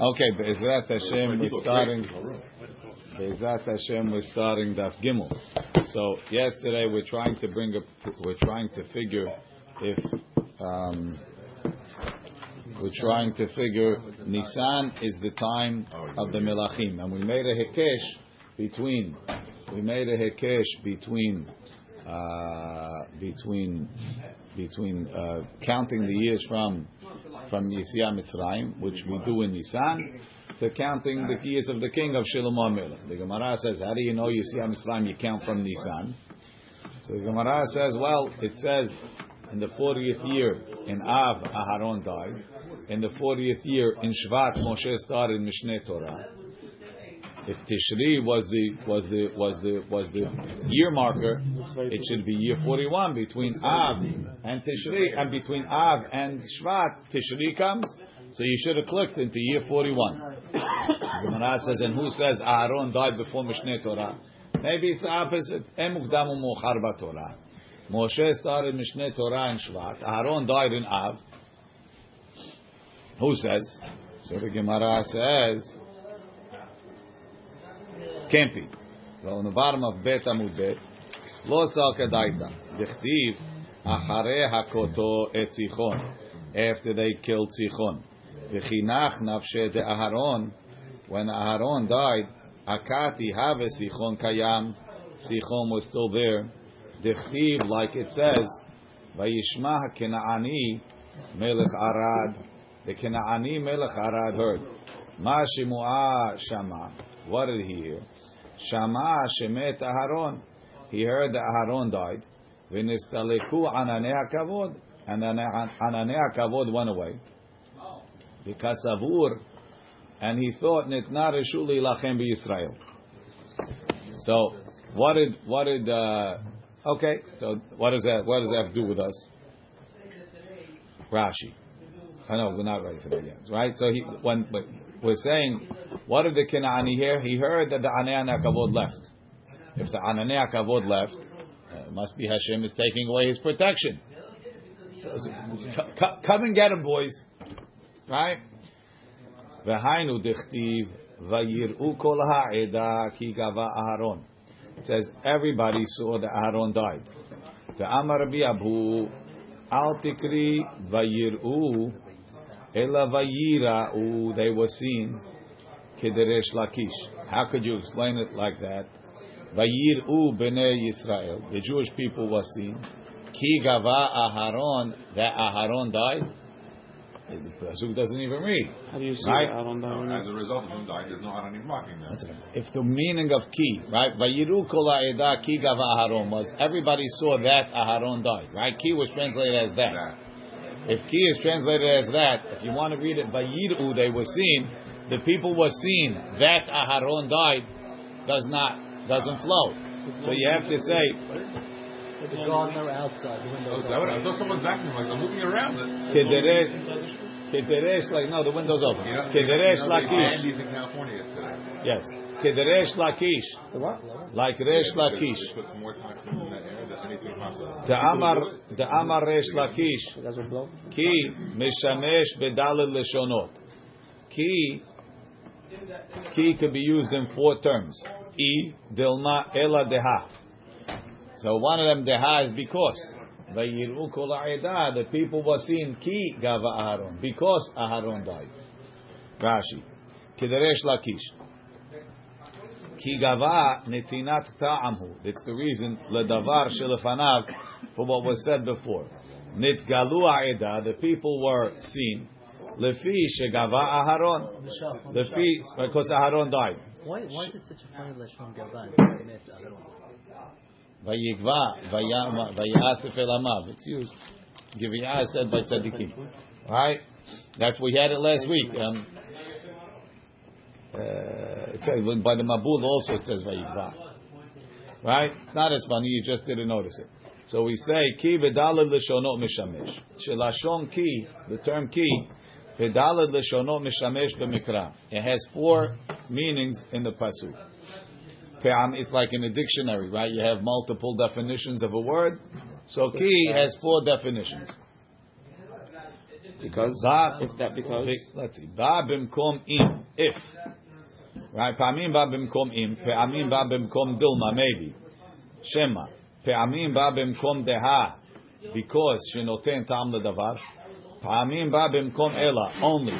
Okay, Be'ezrat Hashem, we're starting. Be'ezrat Hashem, we're starting Daf Gimel. So yesterday we're trying to bring a, we're trying to figure if, um, we're trying to figure Nisan is the time of the Melachim, and we made a hekesh between, we made a hekesh between, uh, between, between uh, counting the years from from Yetziat Mitzrayim, which we do in Nisan, to counting the years of the king of Shlomo Melech. The Gemara says, how do you know Yetziat Mitzrayim? You count from Nisan. So the Gemara says, well, it says in the 40th year in Av, Aharon died. In the 40th year in Shvat, Moshe started Mishneh Torah. If Tishri was the was the was the was the year marker, it should be year forty one between Av and Tishri, and between Av and Shvat, Tishri comes. So you should have clicked into year forty one. Gemara says, and who says Aaron died before Mishneh Torah? Maybe it's the opposite. Emukdamu mochar Torah. Moshe started Mishneh Torah in Shvat. Aaron died in Av. Who says? So the Gemara says. Can't be. So on the bottom of Bet Amud Bet, Sal Kedaita. Dichtiv, Achare Hakoto Et Sichon. After they killed Sichon. V'chinach nafshe de Aharon. When Aharon died, Akati have Sichon Kayam. Sichon was still there. Dichtiv, like it says, Vayishma HaKenaani Melech Arad. The Kenaani Melech Arad heard. Ma Shimua Shama. What did he hear? Shama Shemet Aharon. He heard that Aharon died. V'nistaleku Ananei HaKavod. And Ananei HaKavod went away. Because Avur. And he thought, Nitna Reshuli Lachem Yisrael. So, what did, what did, uh, okay, so what does that, what does that have to do with us? Rashi. I know, we're not ready for that yet, right? So he, when, but we're saying, what did the Kenani hear? He heard that the Anei Kavod left. If the Anei Kavod left, uh, must be Hashem is taking away his protection. So, so, come and get him, boys. Right? V'hainu dichtiv vayir'u kol ha'eda ki gava Aharon. It says everybody saw that Aharon died. Ve'amar Rabbi Abbahu al tikri vayir'u ela vayira'u they were seen kederesh lakish. How could you explain it like that? Vayir'u b'nei Yisrael. The Jewish people were seen. Ki gava Aharon that Aharon died. The pasuk doesn't even read. How do you see Right? Aaron dying? As a result of him dying, there's no Aaronim marking there. If the meaning of ki, right, vayiru kol ha'edah ki gava Aharon was everybody saw that Aharon died, right? Ki was translated as that. That. If ki is translated as that, if you want to read it vayiru, they were seen. The people were seen that Aharon died. Does not doesn't flow. So you have to say The gardener outside the window. Oh, is? I saw someone's vacuuming, like, I'm moving around. kederesh, kederesh like no, the window's open. You know, Kederesh you know, lakish. these in California yesterday. Yes, kederesh lakish, The what? like resh lakish. Put some more toxins in that area. The amar, the amar resh lakish. Ki mishamesh bedaled leshonot. Ki ki could be used in four terms. I dilma ela deha. So one of them deha is because. The people were seeing ki gava Aharon because Aharon died. Rashi. Kideresh lakish. Ki gava netinat ta'amhu. That's the reason ledavar shelefanav for what was said before. Nitgalu ha'edah, the people were seen. Lefi shegava Aharon. Lefi, because Aharon died. Why, why is it such a funny lashon gava? Vayigva, vayasef elamav. It's used. Is said by tzaddikim. Right? That's we had it last week. Um, Uh, it says, by the Mabul also it says vayigva. Right? It's not as funny. You just didn't notice it. So we say ki v'dalad l'shonot mishamesh. Shelashon ki, the term ki, v'dalad l'shonot mishamesh b'mikra. It has four meanings in the pasuk. Pe'am, it's like in a dictionary, right? You have multiple definitions of a word. So ki has four definitions. Because Ba- if that because let's see. Ba bimkom im. If. Right? Pa'amim ba b'mkom im, pa'amim ba b'mkom dilma, maybe. Shema, pa'amim ba b'mkom deha, because shenoten tam ledavar. Pa'amim ba b'mkom ela, only.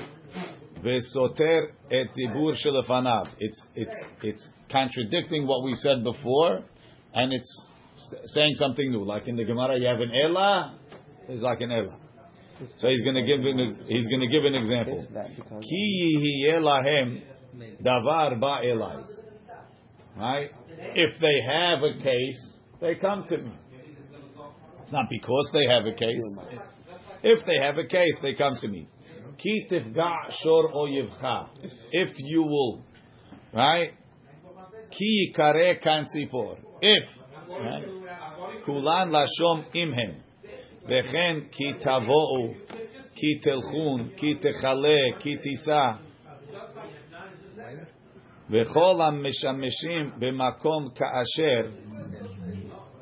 Vesoter et tibur shelefanav. It's, it's, it's contradicting what we said before, and it's saying something new. Like in the Gemara, you have an ela, it's like an ela. So he's going to give an, he's going to give an example. Ki yihi lahem davar ba elai. Right? If they have a case, they come to me. It's not because they have a case. If they have a case, they come to me. Ki tifga shor oyevcha. If you will, right? Ki yikare kan tzipor. If, right? Kulan lashom imhem. וכן כי תבואו, כי תלכון, כי תכלה, כי תישא. וכל המשמשים במקום כאשר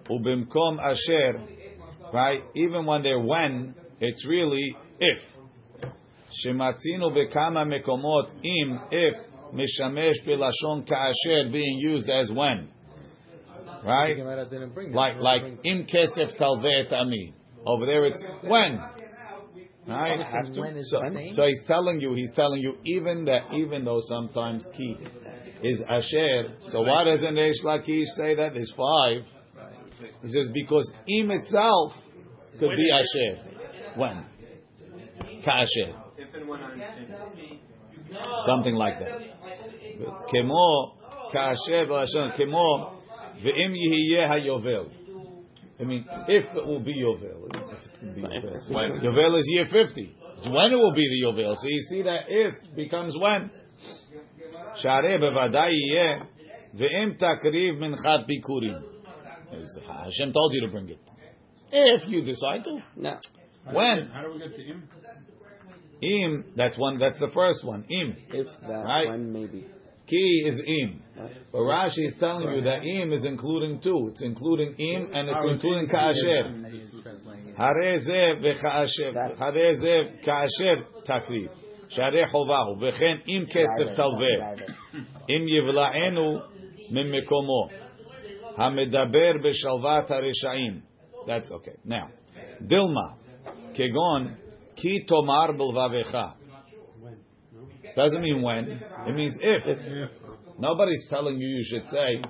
ובמקום אשר, right? Even when they're when, it's really if. שמצינו בכמה מקומות אם, if, משמש בלשון כאשר being used as when. Right? Gemara didn't bring it. Like like im kesef talve et ami. Over there it's when. I have to. So, so, he's telling you, he's telling you, even that, even though sometimes ki is asher. So why doesn't Resh Lakish say that there's five? He says because im itself could when be asher. When? Kasher. Something like that. Kemo kasher v'asher kemo ve'im yihiyeh hayovel. I mean, if it will be yovel. If it can be Yovel. Yovel is year 50. It's when it will be the Yovel. So you see that if becomes when. שהרי בוודאי יהיה, ואם תקריב מנחת ביקורים. Hashem told you to bring it. If you decide to. no. When? How do we get to him? Im, that's one, that's the first one. Im. If that Right. when maybe. Ki is im. Right. But Rashi is telling you that im is including two. It's including im and it's including ka'asher. He's translating it. הרי זה וכאשר, הרי זה כאשר תקריב, שהרי חובה הוא, וכן אם כסף תלווה, אם יבלענו ממקומו, המדבר בשלוות הרשעים. That's okay. Now, דילמה, כגון, כי תאמר בלבביך. Doesn't mean when, it means if. Nobody's telling you you should say,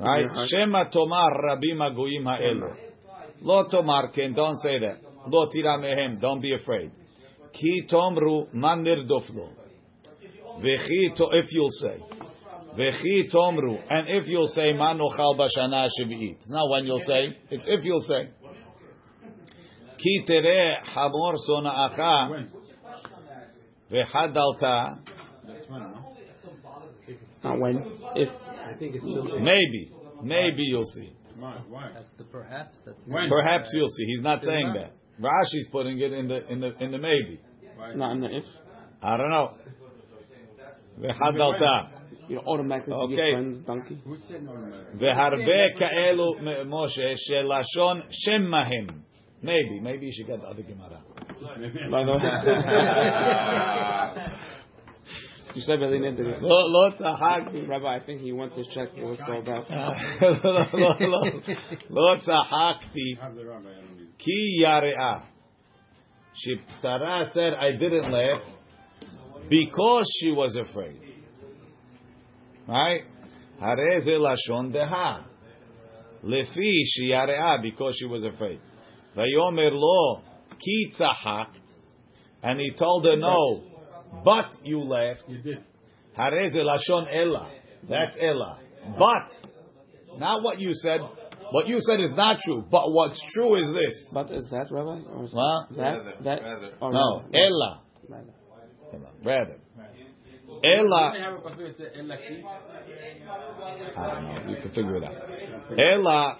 right? שמא תאמר רבים הגויים האלו. Lo tomarken, don't say that. Lo tira mehem, don't be afraid. Ki tomru man nirdoflo. Vechi to, if you'll say. Vechi tomru. And if you'll say, man ochal bashana shivit. It's not when you'll say, it's if you'll say. Ki tere hamor sona'acha. Vehadalta. Not when, if. I think it's still. Maybe. Maybe you'll see. That's the perhaps. That's the when? Perhaps you'll see. He's not saying that. Rashi's putting it in the in the in the maybe. Why? Not in the if. I don't know. You know, automatically okay. your friend's donkey. Who said Veharbe kaelu Moshe shelashon shemmahim. Maybe, maybe you should get the other Gemara. By the way. You said Berlin ended it. Lo. Rabbi, I think he went to check what it's all about. Lo tzahakti. Ki yare'a. She, Sarah said, I didn't laugh because she was afraid. Right? Hareze lashon deha. Lefi she yare'a because she was afraid. Vayomer lo ki tzahakt. And he told her, no but you left. You did. Harez lashon ella. That's ella. But not what you said. What you said is not true. But what's true is this. But is that Rabbi? Or is well, that, rather, that, rather. Or no, rather. ella. Rather. Ella. I don't know. You can figure it out. Ella.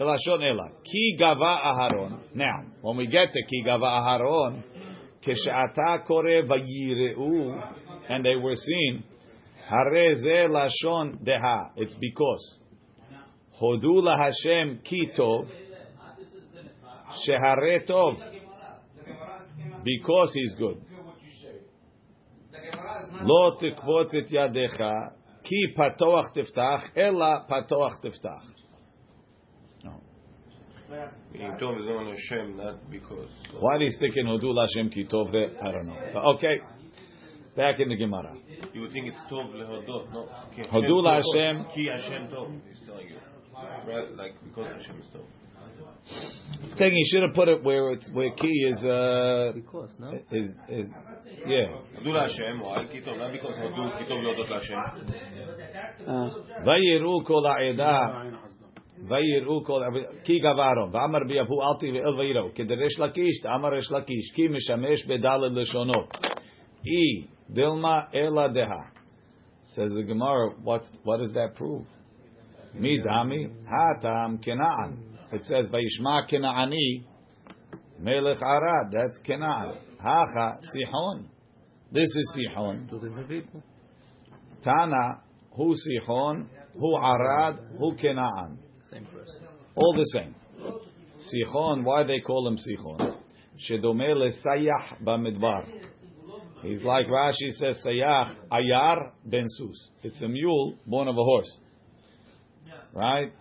Elashon Ella. Ki gava aharon. Now, when we get to ki gava aharon. כשאתה קורא ויראו, and they were seen, הרי זה לשון דהה. It's because. הודו להשם כי טוב, שהרי טוב. because he's good. לא תקבוץ את ידיך, כי פתוח תפתח, אלא פתוח תפתח. Meaning Tov is on Hashem, not because. So. Why he's thinking Hodu Hashem ki Tov there? I don't know. But okay, back in the Gemara. You would think it's Tov lehodot, no? Hodu Hashem ki Hashem Tov. He's telling you. Like because Hashem is Tov. Saying he should have put it where it's where key is. Uh, because no. Is, is yeah. Hadu Hashem. Why kitov? Not because hadu kitov leodot Hashem. Vayiru kol ha'edah ויראו כל כי גברון ואמר ביבו אל תבעל ויראו כדרש לקיש אמר ריש לקיש כי משמש בדלת לשונות אי דילמה אלא דהה says the Gemara what what does that prove מי דמי הטעם כנען it says וישמע כנעני מלך ערד that's כנען הכה סיחון this is סיחון To the people. Tana, who Sichon, who Arad, who Kenaan. Same person. All the same. Sichon, why they call him Sichon? Shedome lesayach bamidbar. He's like Rashi says, Sayach ayar ben sus. It's a mule born of a horse. Right?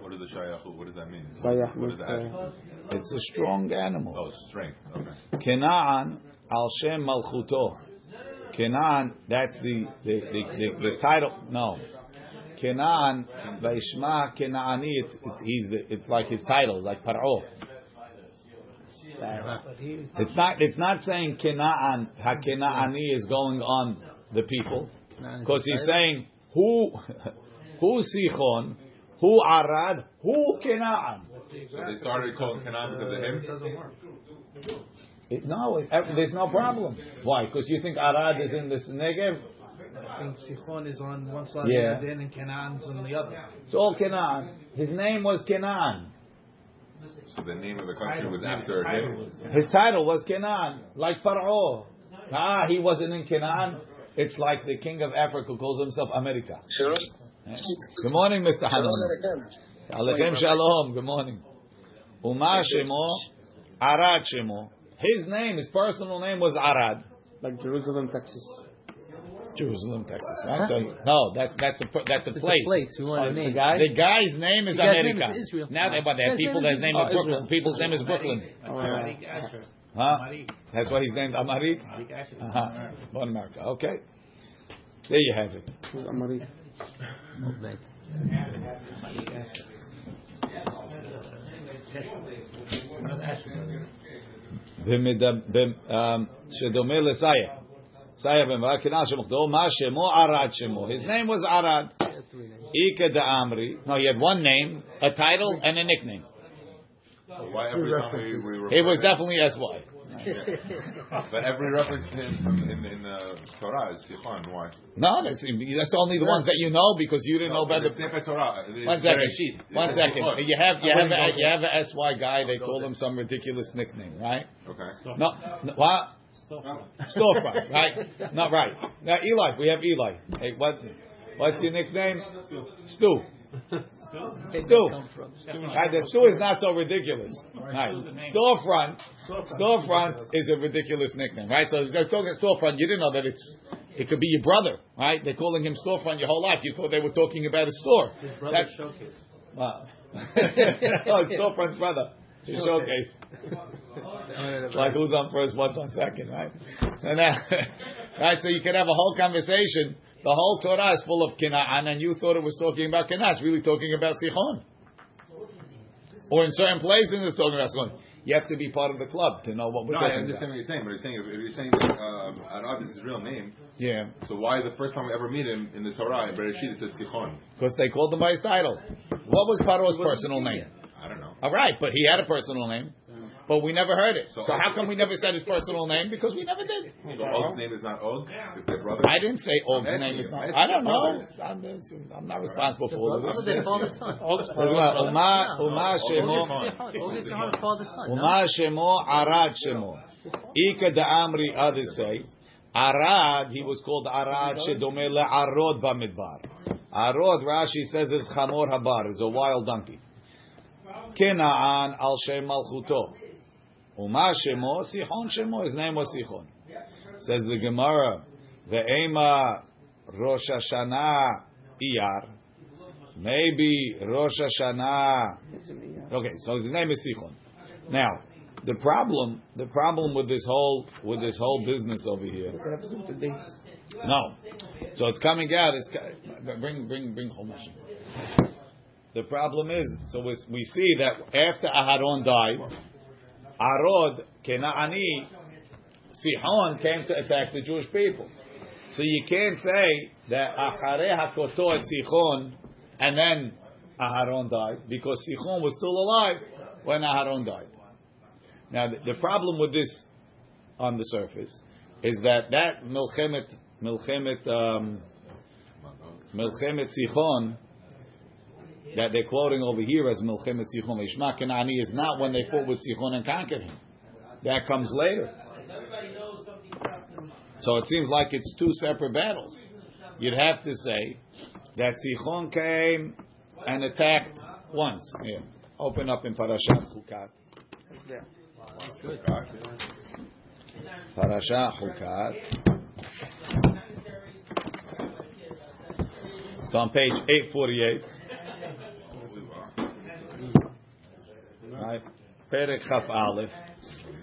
What is the shayachu? What does that mean? Sayach What is that? It's a strong animal. Oh, strength. Okay. Kenaan al Shem Malchuto. Kenaan, that's the the, the, the, the title. No, Kenaan Vaishma Kenaani. It's, it's he's the, it's like his titles, like Paro. It's not it's not saying Kenaan HaKenaani is going on the people because he's saying who who Sichon, who Arad, who Kenaan. So they started calling Canaan because of him. It, no, it, there's no problem. Why? Because you think Arad is in this Negev. I think Sichon is on one side Yeah. and then and Canaan's on the other. It's all Canaan. His name was Canaan. So the name of the country was after him. His title was Canaan, like Paro. Ah, he wasn't in Canaan. It's like the king of Africa calls himself America. Good morning, Mr. Hanan. Alechem shalom. Good morning. Uma shemo, Arad shemo. His name, his personal name was Arad. like Jerusalem, Texas. Jerusalem, Texas. Right? So no, that's that's a that's a it's place. a place. We want a name. The guy's name is The guy's name America. is Israel. Now they, but they have Guy's people name that's is name Israel. is Brooklyn. Oh, People's name is Brooklyn. Uh, Huh? That's why he's named Amarik. Uh-huh. Born America. Okay. There you have it. Amari. Old man. במד- במ- um, שדומה לסייח. his name was Arad. Ika Amri. No, he had one name, a title, and a nickname. He, was definitely SY. But every reference to him from in, in the Torah is Sichon. Why? No, that's, that's only the ones that you know because you didn't no, know about the Sefer Torah. One second. One second. You have you have a, you have an SY guy. They call him some ridiculous nickname, right? Okay. No. no well, Storefront, right? Not right. Now Eli, we have Eli. Hey, what? What's your nickname? Stu. Where'd Stu. that come from? Right, uh, the Stu is not so ridiculous. Right. Storefront. Storefront is a ridiculous nickname, right? So they're talking storefront. You didn't know that it's. It could be your brother, right? They're calling him storefront your whole life. You thought they were talking about a store. That's showcase. Wow. oh, storefront's brother. His showcase. It's like who's on first, what's on second, right? So now, right? So you could have a whole conversation. The whole Torah is full of Kina'an, and you thought it was talking about Kina'an. It's really talking about Sichon. Or in certain places, it's talking about Sichon. You have to be part of the club to know what we're No, I talking understand about. what you're saying, but he's saying if, if you're saying that um, Arad is his real name, Yeah, so why the first time we ever meet him in the Torah in Bereshit it says Sichon? because they called him by his title. What was Paro's personal name? I don't know. All right, but he had a personal name, but we never heard it. So, So- how come we never said his personal name? Because we never did. So Og's name is not Og. It's their brother. I didn't say Og's name is not. I'm don't know. I'm, I'm not responsible for all of What was this. their father's son? Uma Uma Shemo August father's son. Uma Shemo Arad Shemo. Ika Amri others say Arad. He was called Arad Shedome le'arod bamidbar. Arod Rashi says is Chamor Habar. Is a wild donkey. Kenaan al Shem Malchuto. Uma Shemo, Sichon Shemo, his name was Sichon. Says the Gemara, the Ema Rosh Hashanah Iyar. Maybe Rosh Hashanah. Okay, so his name is Sichon. Now, the problem, the problem with this whole with this whole business over here. No, so it's coming out. It's bring bring bring Chumash. The problem is, so we see that after Aharon died, Arod Kenaani Sihon came to attack the Jewish people. So you can't say that Achare Hakoto et Sichon and then Aharon died because Sichon was still alive when Aharon died. Now the, the problem with this on the surface is that that Milchemet Milchemet um, Milchemet Sichon that they're quoting over here as Milchemet Sichon Ishma Kenani is not when they fought with Sichon and conquered him. That comes later. So it seems like it's two separate battles. You'd have to say that Sichon came and attacked once. Here, open up in Parashat there. Parashat Chukat. It's on page 848. Right? Perek Chaf Aleph.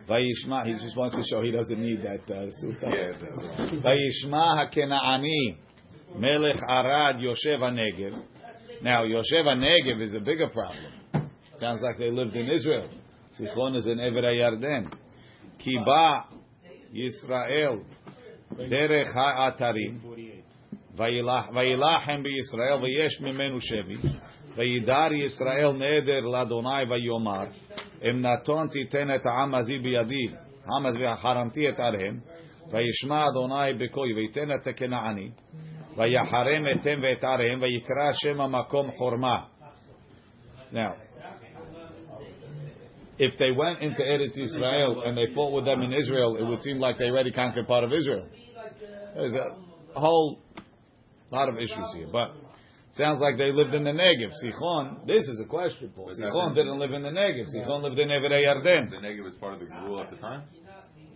Vayishma, he just wants to show he doesn't need that uh, sutta. Yeah, Vayishma HaKenaani Melech Arad Yoshev HaNegev. Now, Yoshev HaNegev is a bigger problem. Sounds like they lived in Israel. Sichon is in Ever HaYarden. Kiba Yisrael Derech HaAtarim וילחם בישראל ויש ממנו שבי וידר ישראל נדר לאדוני ויאמר אם נתון תיתן את העם הזה בידי העם הזה וחרמתי את עריהם וישמע אדוני בקוי ויתן את הכנעני ויחרם אתם ואת עריהם ויקרא שם המקום חורמה Now, if they went into Eretz Israel and they fought with them in Israel, it would seem like they already conquered part of Israel. There's a whole lot of issues here, but sounds like they lived in the Negev. Sichon, this is a question, Paul. But that's Sichon didn't live in the Negev. Sichon lived in Evrei Yarden. The Negev is part of the Gvul at the time?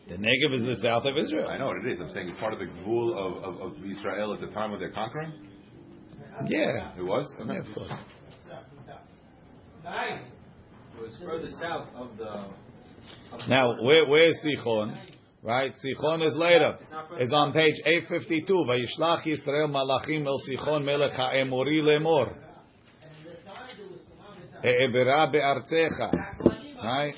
The Negev is the south of Israel. I know what it is. I'm saying it's part of the Gvul of, of, of Israel at the time of their conquering? Yeah. It was? Yeah, of course. It was further south of the. Now, where, where's Sichon? Right? Sichon is later. Is on page 852. Vayishlach Yisrael Malachim El Sichon Melech Ha'emori Lemor. E'ebera Be'artecha. Right?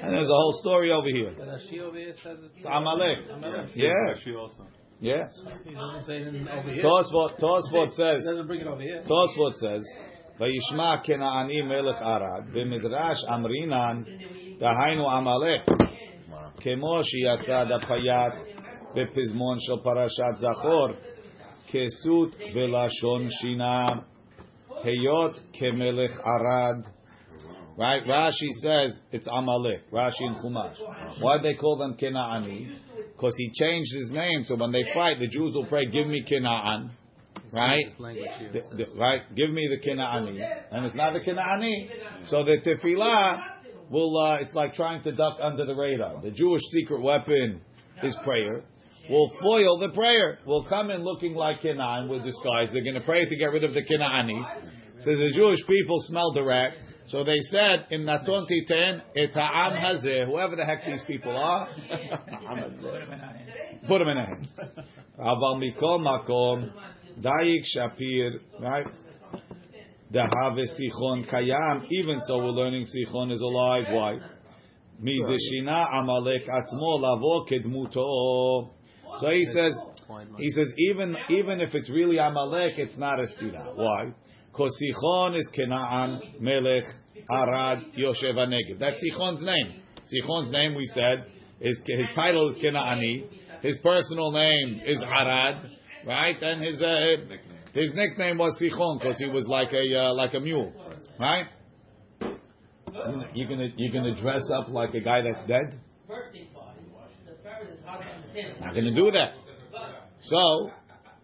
And there's a whole story over here. It's Amalek. Yeah. Yeah. Tosfot, Tosfot says. Doesn't bring it over here. Tosfot says. Vayishma Kena'ani Melech Arad. B'midrash Amrinan. דהיינו עמלק, כמו שיסד הפייט בפזמון של פרשת זכור, כסות ולשון שינה, היות כמלך ערד. Right? Rashi says it's Amalek. Rashi and Chumash. Why they call them Kenaani? Because he changed his name. So when they fight, the Jews will pray, "Give me Kenaan." Right? This language here. The- the- right? Give me the Kenaani, and it's not the Kenaani. So the tefillah will. Uh, it's like trying to duck under the radar. The Jewish secret weapon is prayer. Will foil the prayer. Will come in looking like Canaan with disguise. They're going to pray to get rid of the Kenaani. So the Jewish people smelled the rat. So they said, "In Naton Titen et ha'am hazeh." Whoever the heck these people are, put them in their hands. Aval mikol makom dayik shapir, right? Dahave sichon kayam. Even so, we're learning sichon is alive. Why? Mideshina amalek atzmo lavo kedmuto. So he says, he says even even if it's really amalek, it's not a stira. Why? Because sichon is Kenaan Melech Arad Yoshev Negev. That's Sichon's name. Sichon's name we said is his title is Kenaani. His personal name is Arad, right? And his uh, his nickname was Sichon because he was like a uh, like a mule, right? You're gonna you're gonna dress up like a guy that's dead. Not gonna do that. So,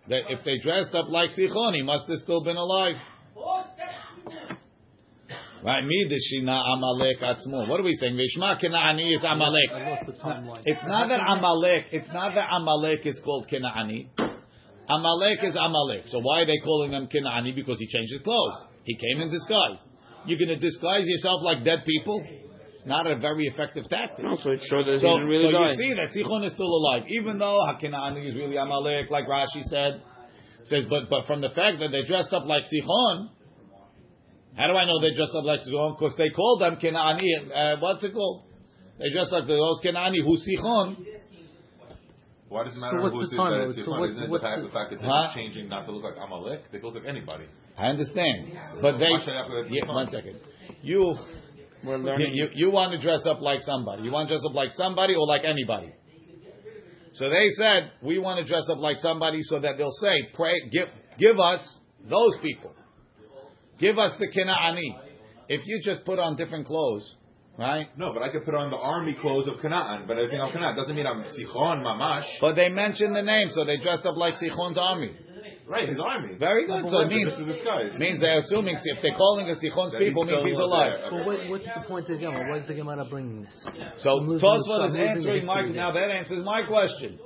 that if they dressed up like Sichon, he must have still been alive. Right? Midishina Amalek Atzmo. What are we saying? Vishma Kena'ani is Amalek. I lost the timeline. It's not that Amalek. It's not that Amalek is called Kena'ani. Amalek is Amalek. So why are they calling him Kena'ani? Because he changed his clothes. He came in disguise. You're going to disguise yourself like dead people? It's not a very effective tactic. No, so it showed that So, he didn't really so die. you see that Sichon is still alive, even though Hakinani is really Amalek, like Rashi said. Says, but but from the fact that they dressed up like Sichon, how do I know they dressed up like Sichon? Because they called them Kenani. Uh, what's it called? They dressed like those Kenani who Sichon. Why does it So matter what's who the time? that it's So what's- Isn't it the what's fact, the- the fact that they're Huh? changing not to look like Amalek? They could look like anybody. I understand, but they. Why should I have to- Yeah, one second. You We're learning. you, you want to dress up like somebody. You want to dress up like somebody or like anybody. So they said, we want to dress up like somebody so that they'll say, pray, give, give us those people. Give us the Kinaani." If you just put on different clothes, right? No, but I could put on the army clothes of Canaan, but everything on Canaan doesn't mean I'm Sichon Mamash. But they mentioned the name, so they dressed up like Sichon's army. Right, his army. Very good. So it means, the disguise. means they're assuming, if they're calling us Sichon's That people, means he's there. alive. Okay. But what, what's the point of the Gemara? Why is the Gemara bringing this? So I'm Tosfot is answering my history now that answers my question.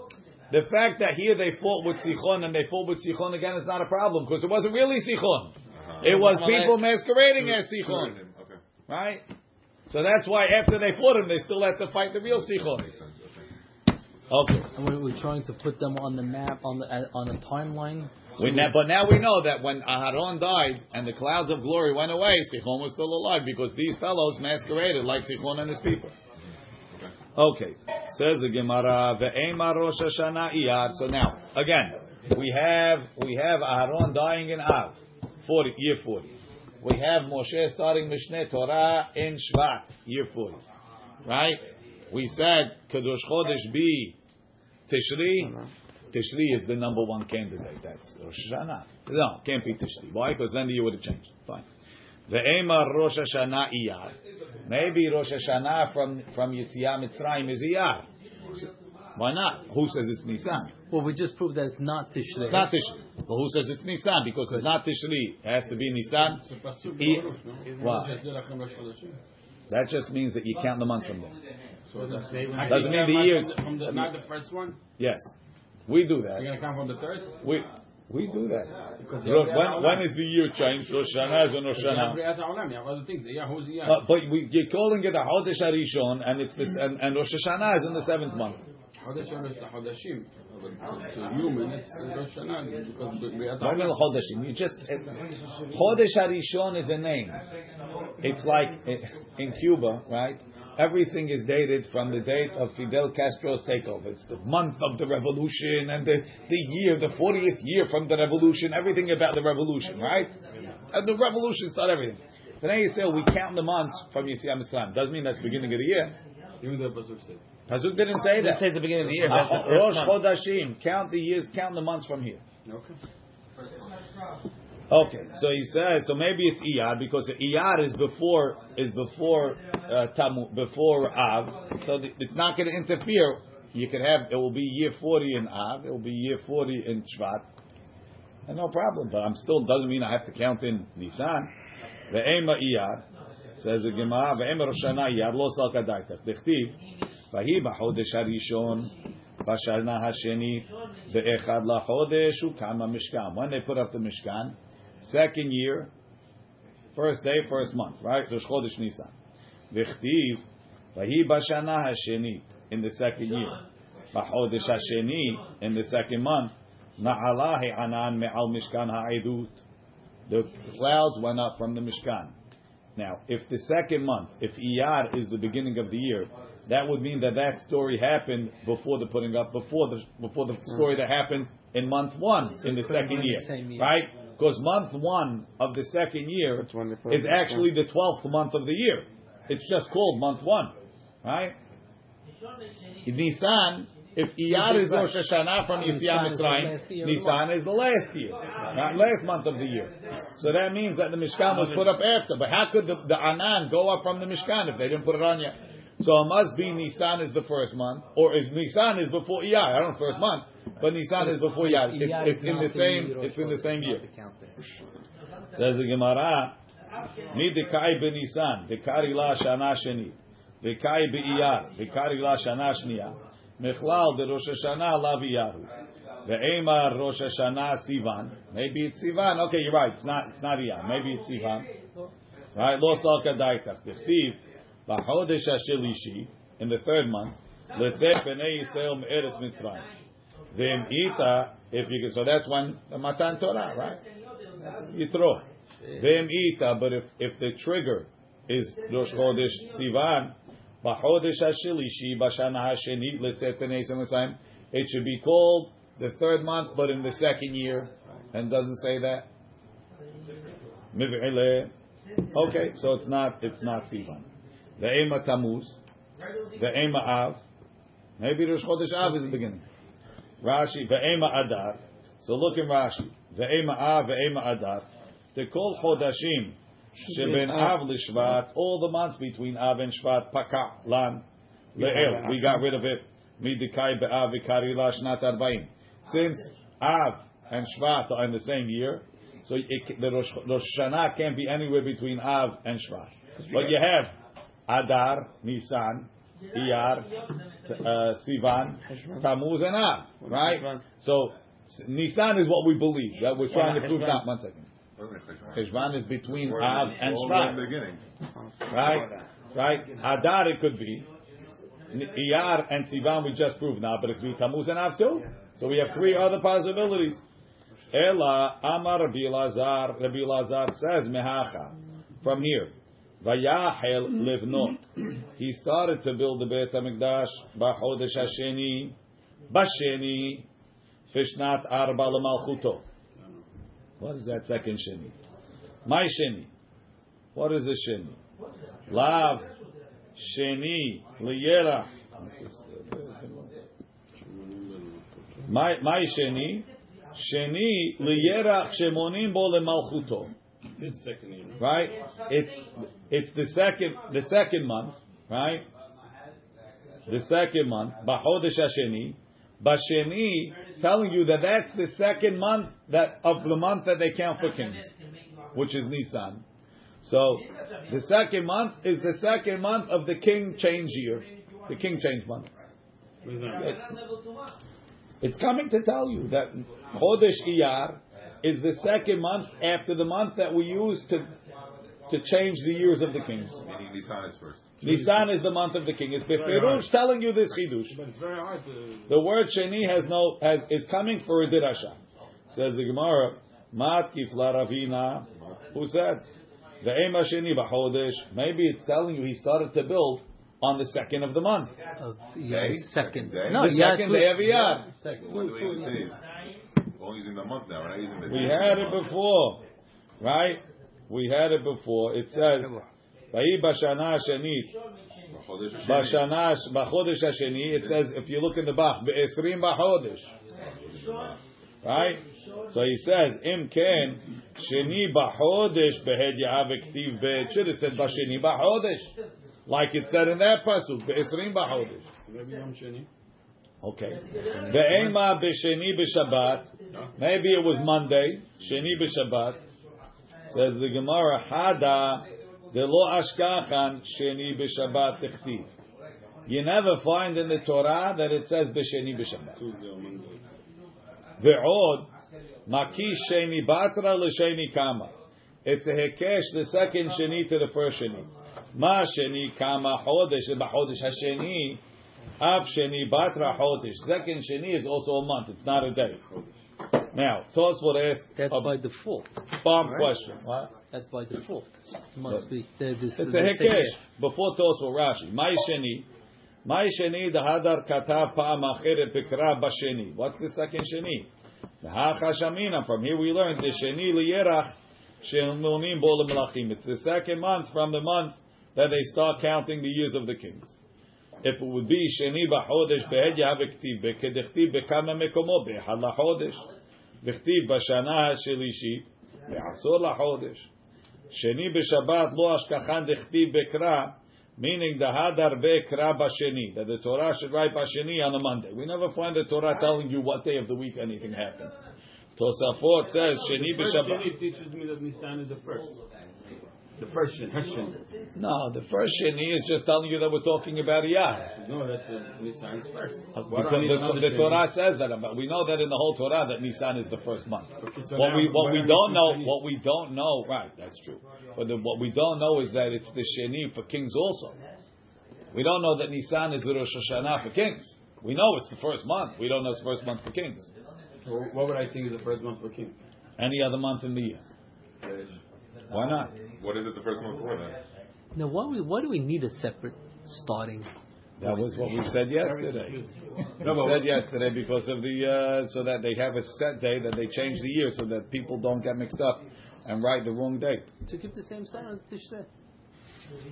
The fact that here they fought with Sichon and they fought with Sichon again is not a problem because it wasn't really Sichon. Uh-huh. It was people masquerading as Sichon, Okay. right? So that's why after they fought him, they still had to fight the real Sichon. Okay. Okay. And we're, we're trying to put them on the map, on the uh, on the timeline. We ne- but now we know that when Aharon died and the clouds of glory went away, Sichon was still alive because these fellows masqueraded like Sichon and his people. Okay, says the Gemara, ve'ema Rosh Hashanah Iyar. So now, again, we have we have Aharon dying in Av, forty year forty. We have Moshe starting Mishneh Torah in Shvat, year forty. Right? We said Kadosh Chodesh be Tishri. Tishri is the number one candidate. That's Rosh Hashanah. No, can't be Tishri. Why? Because then the year would have changed. Fine. Ve'ema Rosh Hashanah Iyar. Maybe Rosh Hashanah from from Yetziat Mitzrayim is Iyar. So, why not? Who says it's Nisan? Well, we just proved that it's not Tishrei. It's not Tishri. But who says it's Nisan? Because it's not Tishri. It has to be Nisan. I- Why? That just means that you count the months from there. Doesn't mean the years. From the, not the first one. Yes, we do that. You're gonna come from the third. We we do that. you Look, when, when is the year changed? Rosh Hashanah is on Rosh Hashanah. Briat You have other things. Who's yeah? Uh, but we, you're calling it a Chodesh Harishon, and it's this, and, and Rosh Hashanah is in the seventh month. Chodesh Rosh Chodeshim. But To human, it's Rosh Hashanah because Briat Why not Haolam. Chodeshim? You just is a name. It's like eh, in Cuba, right? Everything is dated from the date of Fidel Castro's takeover. It's the month of the revolution and the, the year, the 40th year from the revolution, everything about the revolution, right? And the revolution started everything. But now you say, oh, we count the months from Yisrael Islam. Doesn't mean that's the beginning of the year. Even the Pasuk said. Pasuk didn't say that. Let's say at the beginning of the year. Uh, That's the Rosh month. Chodashim. Count the years, count the months from here. Okay. Okay, so he says, so maybe it's Iyar because Iyar is before is before uh, Tamu, before Av, so th- it's not going to interfere. You can have it will be year forty in Av, it will be year forty in Shvat, and no problem. But I'm still doesn't mean I have to count in Nisan. Ve'ema Iyar says the Gemara. Ve'ema Rosh Hashanah Iyar lo sal kadaitach. Vahi b'chodesh harishon b'shana hasheni ve'echad lachodesh ukama mishkan. When they put up the Mishkan. Second year, first day, first month, right? Rosh Chodesh Nisan. V'chtiv, v'hi b'shana hasheni, in the second year. B'chodesh hasheni, in the second month. Na'ala anan me'al mishkan ha'edut. The clouds went up from the Mishkan. Now, if the second month, if Iyar is the beginning of the year, that would mean that that story happened before the putting up, before the before the mm-hmm. story that happens in month one in the second year, right? Because month one of the second year That's when they put is actually the twelfth month of the year. It's just called month one, right? In Nisan, if Iyar is Rosh Hashanah from Nisan Yetziat is the last year Mitzrayim, Nisan is the last year, not last month of the year. So that means that the Mishkan was put up after. But how could the, the Anan go up from the Mishkan if they didn't put it on yet? So it must be Nisan is the first month, or if Nisan is before Iyar. I don't know first month, but Nisan is before Iyar. It's, it's in the same. It's in the same year. Says the Gemara, Nidikai ben Nisan, Dikari la shana sheni, Dikai be Iyar, Dikari la shana shniya, Mechlal de Rosh Hashanah la Iyaru. Ve'emar Rosh Hashanah Sivan. Maybe it's Sivan. Okay, you're right. It's not. It's not Iyar. Maybe it's Sivan. Right? Lo salka daitach. The thief. In the third month, letzeh b'nei Yisrael me'eretz Mitzrayim. Then ita, if you so that's when the Matan Torah, right? Yitro. Vem ita, but if, if the trigger is Rosh Chodesh Sivan, B'chodesh ashilishi b'shana hasheni letzeh b'nei Yisrael Mitzrayim, it should be called the third month, but in the second year, and doesn't say that. Okay, so it's not it's not Sivan. Ve'ema Tamuz, ve'ema Av, maybe Rosh Chodesh Av is the beginning. Rashi, ve'ema Adar, so look in Rashi. Ve'ema Av, ve'ema Adar. The kol chodashim sheben Av l'Shvat, all the months between Av and Shvat, paka lan le'el. We got rid of it. Midikai be'av v'kari la shnat arba'im. Since Av and Shvat are in the same year, so it, the Rosh, Rosh Hashanah can't be anywhere between Av and Shvat. But you have Adar, Nisan, Iyar, uh, Sivan, Tammuz, and Av, right? So Nisan is what we believe. That we're trying to prove that. One second. Cheshvan is between Av and All the Shvat, beginning. right? Right? Adar it could be. Iyar and Sivan we just proved now, but it could be Tammuz and Av too. So we have three other possibilities. Ela Amar Rabbi Lazar. Rabbi Lazar says Mehacha from here. Vayachel livnot. He started to build the Beit Hamikdash b'chodesh hasheni b'sheni fishnat arba lemalchuto. What is that second sheni? My sheni. What is the sheni? Lav sheni liyerach. My my sheni sheni liyerach shemonim bo lemalchuto. This second. Right? It it's the second the second month, right? The second month, Bachodesh Hasheni, Basheni, telling you that that's the second month that of the month that they count for kings, which is Nisan. So the second month is the second month of the king change year, the king change month. It's coming to tell you that Chodesh Iyar is the second month after the month that we use to to change the years of the kings. Meaning Nisan is first. Nisan is the month of the king. It's Befirush telling you this chidush. But it's very hard to. The word sheni has no has is coming for a dirasha. Says the Gemara, Mat kifla ravina. Who said the ema sheni b'chodesh? Maybe it's telling you he started to build on the second of the month, Of yeah, Day? second. Day? No, the yeah, second day of Iyar. Second. What do we use days? We're only using the month now. We're not using the We had it before, right? We had it before. It says, "Vayi b'shana shenit." Chodesh Bashana b'chodesh hasheni. It says if you look in the Bach, be'esrim b'chodesh. Right? So he says, Im ken sheni b'chodesh behed ya'avektiv be'et. Should have said b'sheni b'chodesh. Like it said in that pasuk, be'esrim b'chodesh. Maybe Yom Sheni. Okay. Ve'ema b'sheni b'shabbat. Maybe it was Monday. Sheni b'shabbat. Says the Gemara, Hada de'lo ashkachan sheni b'shabbat tichtiv. You never find in the Torah that it says b'sheni b'shabbat. Ve'od maki sheni batra l'sheni kama. It's a hekesh, the second sheni to the first sheni. Ma sheni kama chodesh, b'chodesh hasheni. Av sheni batra chodesh. Second sheni is also a month. It's not a day. Now, Tosfot ask That's a by default. bomb question. What? That's by default. Must be. there- This It's a hekesh. Before Tosfot Rashi. My sheni. My sheni the hadar katav pa'am acheret b'kra b'sheni. What's the second sheni? The hachashamina. From here we learned the sheni liyerach she'nunim bo melachim. It's the second month from the month that they start counting the years of the kings. If it would be sheni b'chodesh behed yahavektiv bekedechtiv bekama mekomo lachodesh v'chtiv b'shana ha'shelishit be'asor lachodesh sheni b'shabbat lo ashkachan dechtiv bekra meaning the hadar bekra that the Torah should write b'sheni on a Monday. We never find the Torah telling you what day of the week anything happened. Tosafot says sheni b'shabbat. Sheni teaches me that Nisan is the first. The first shin, her shin. No, the first sheni is just telling you that we're talking about Iyar. No, that's uh, Nisan's first. Uh, Because the, the? Torah says that, but we know that in the whole Torah that Nisan is the first month. Okay, so what we what we don't know, Sheni? what we don't know, right? That's true. But the, what we don't know is that it's the Sheni for kings also. We don't know that Nisan is the Rosh Hashanah for kings. We know it's the first month. We don't know it's the first month for kings. So what would I think is the first month for kings? Any other month in the year? Why not? What is it the first month for then? Now, why we why do we need a separate starting? That was what we said yesterday. We No, we said yesterday because of the uh, so that they have a set day that they change the year so that people don't get mixed up and write the wrong date. To keep the same start on Tishrei.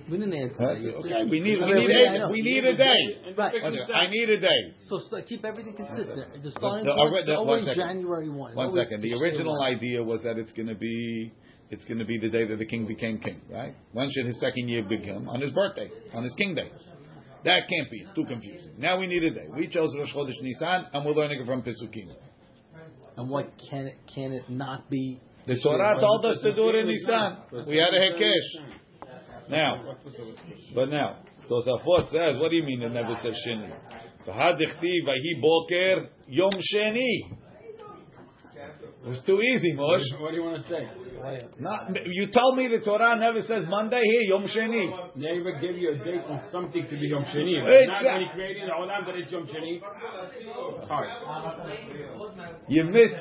We didn't answer That's that. okay. We need we need yeah, I a, know. we need a day. Right. One second. I need a day. So st- keep everything consistent. The starting the- point is the- one always second. January one. It's One. The original idea was that it's going to be it's going to be the day that the king became king, right? When should his second year begin? On his birthday, on his king day. That can't be. It's too confusing. Now we need a day. We chose Rosh Chodesh Nisan, and we're learning it from Pesukim. And what can it can it not be? The Torah told us to do it in Nisan. We had a Hekesh. Now, but now, Tosafot says, what do you mean it never says Sheni? V'hadichti v'hi boker yom Sheni. It was too easy, Mosh. What do you want to say? Not, you told me the Torah never says Monday. Here, Yom Sheni. Never give you a date on something to be Yom Sheni. But Not when he created the Olam that it's Yom Sheni. It's hard. You missed.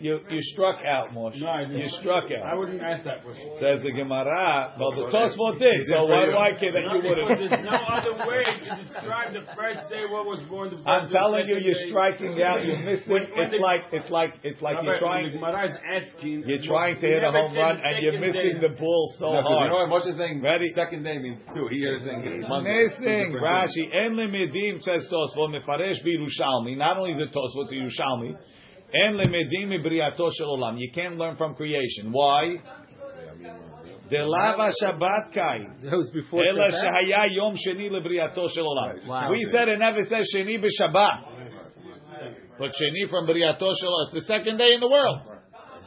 You you struck out, Moshe. No, I didn't. You struck out. I wouldn't ask that question. Says the Gemara. Well, the Tosfot did. So why why can't that you Because wouldn't? there's no other way to describe the first day what was born. The first I'm day, telling you, second you're day. striking out. You're missing. When- when It's the- like it's like it's like you're trying. The Gemara is asking. You're trying to hit a home run and you're missing day. the ball so No, 'cause you know hard. what Moshe is saying? Ready? Second day means two. Here is saying it's Monday. Missing Rashi. En lemedim says Tosfot mefaresh b'Yerushalmi. Not only is it Tosfot to Yerushalmi, en lemedim briato shel olam. You can't learn from creation. Why? De lava Shabbat kai. That was before Ela Shabbat? shehaya yom sheni lebriato shel olam. We said it never says sheni b'Shabbat. But sheni from briato shel olam. It's the second day in the world.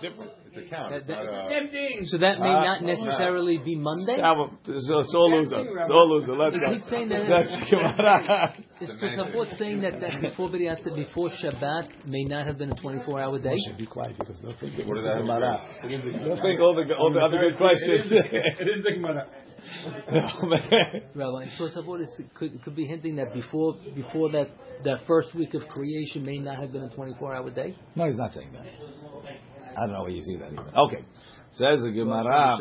Different. It's a count. It's That- not a. Same thing. So that may Uh, not necessarily be Monday. So, so loser. So loser. Let's Is he saying that- That's Gemara. Is Tosafot saying that, that before B'riyat, before Shabbat may not have been a 24 hour day? Should Be quiet because they'll think What did that have Gemara. do? They'll think all the all the other good questions. It is the Gemara. Rabbi, Tosafot is, could, could be hinting that before before that, that first week of creation may not have been a 24 hour day? No, he's not saying that. I don't know where you see that even. Okay. Says the Gemara.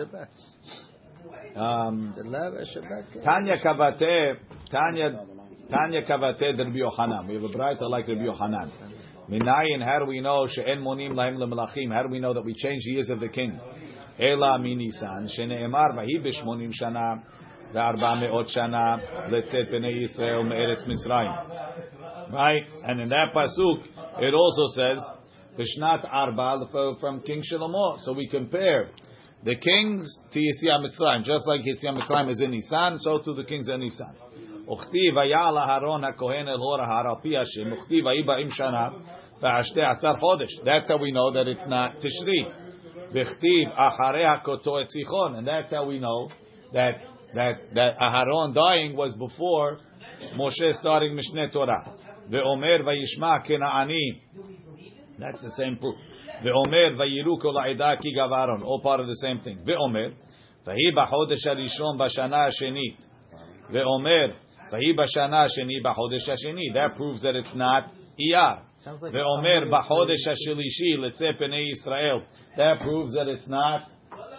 Um, The lava Shabbat. Tanya Kavate, Tanya, Tanya Kavate Rabbi Yochanan. We have a brighter like Rabbi Yochanan. Minayin, how do we know? She'en monim lahem lemelachim. How do we know that we change the years of the king? Ela minisan, shene'emar vahi b'shmonim shana, ve'arba me'ot shana, letzet b'nei Yisrael me'eretz Mitzrayim. Right? And in that pasuk, it also says, Bishnat Arba from King Shlomo. So we compare the kings to Yetziat Mitzrayim. Just like Yetziat Mitzrayim is in Nisan, so too the kings in Nisan. That's how we know that it's not Tishri. And that's how we know that, that, that Aharon dying was before Moshe starting משנה Torah. ואומר וישמע כנעני that's the same proof. Ve'omer vayiru kol aida ki gavaron. All part of the same thing. Ve'omer vahi b'chodesh harishon b'shana hashenit. Ve'omer vahi b'shana hasheni b'chodesh hasheni. That proves that it's not iyar. Ve'omer b'chodesh hashilishi letzeh pnei Yisrael. That proves that it's not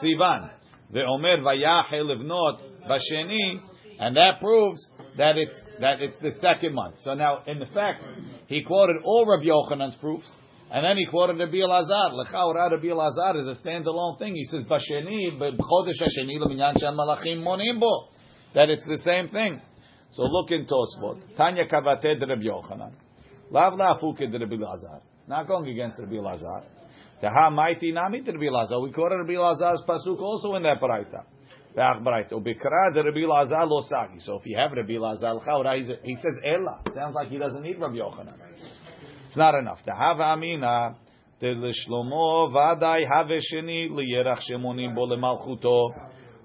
Sivan. Ve'omer vayachel levnot b'sheni. And that proves that it's that it's the second month. So now, in the fact, he quoted all Rabbi Yochanan's proofs, and then he quoted Rabbi Elazar. Lechaura Rabbi Elazar is a standalone thing. He says b'sheni b'chodesh hasheni l'minyan shem malachim monim bo. That it's the same thing. So look in Tosfot. Tanya kavate de Rabbi Yochanan. Lav la'afuke Rabbi Elazar. It's not going against Rabbi Elazar. Teha mighty nami Rabbi Elazar. We quoted Rabbi Elazar's pasuk also in that paraita. So if you have Rabbi he's he says Ella. Sounds like he doesn't need Rabbi Yochanan. It's not enough. Tehava amina de l'shlomo vadai have sheni liyerach shemonim bo lemalchuto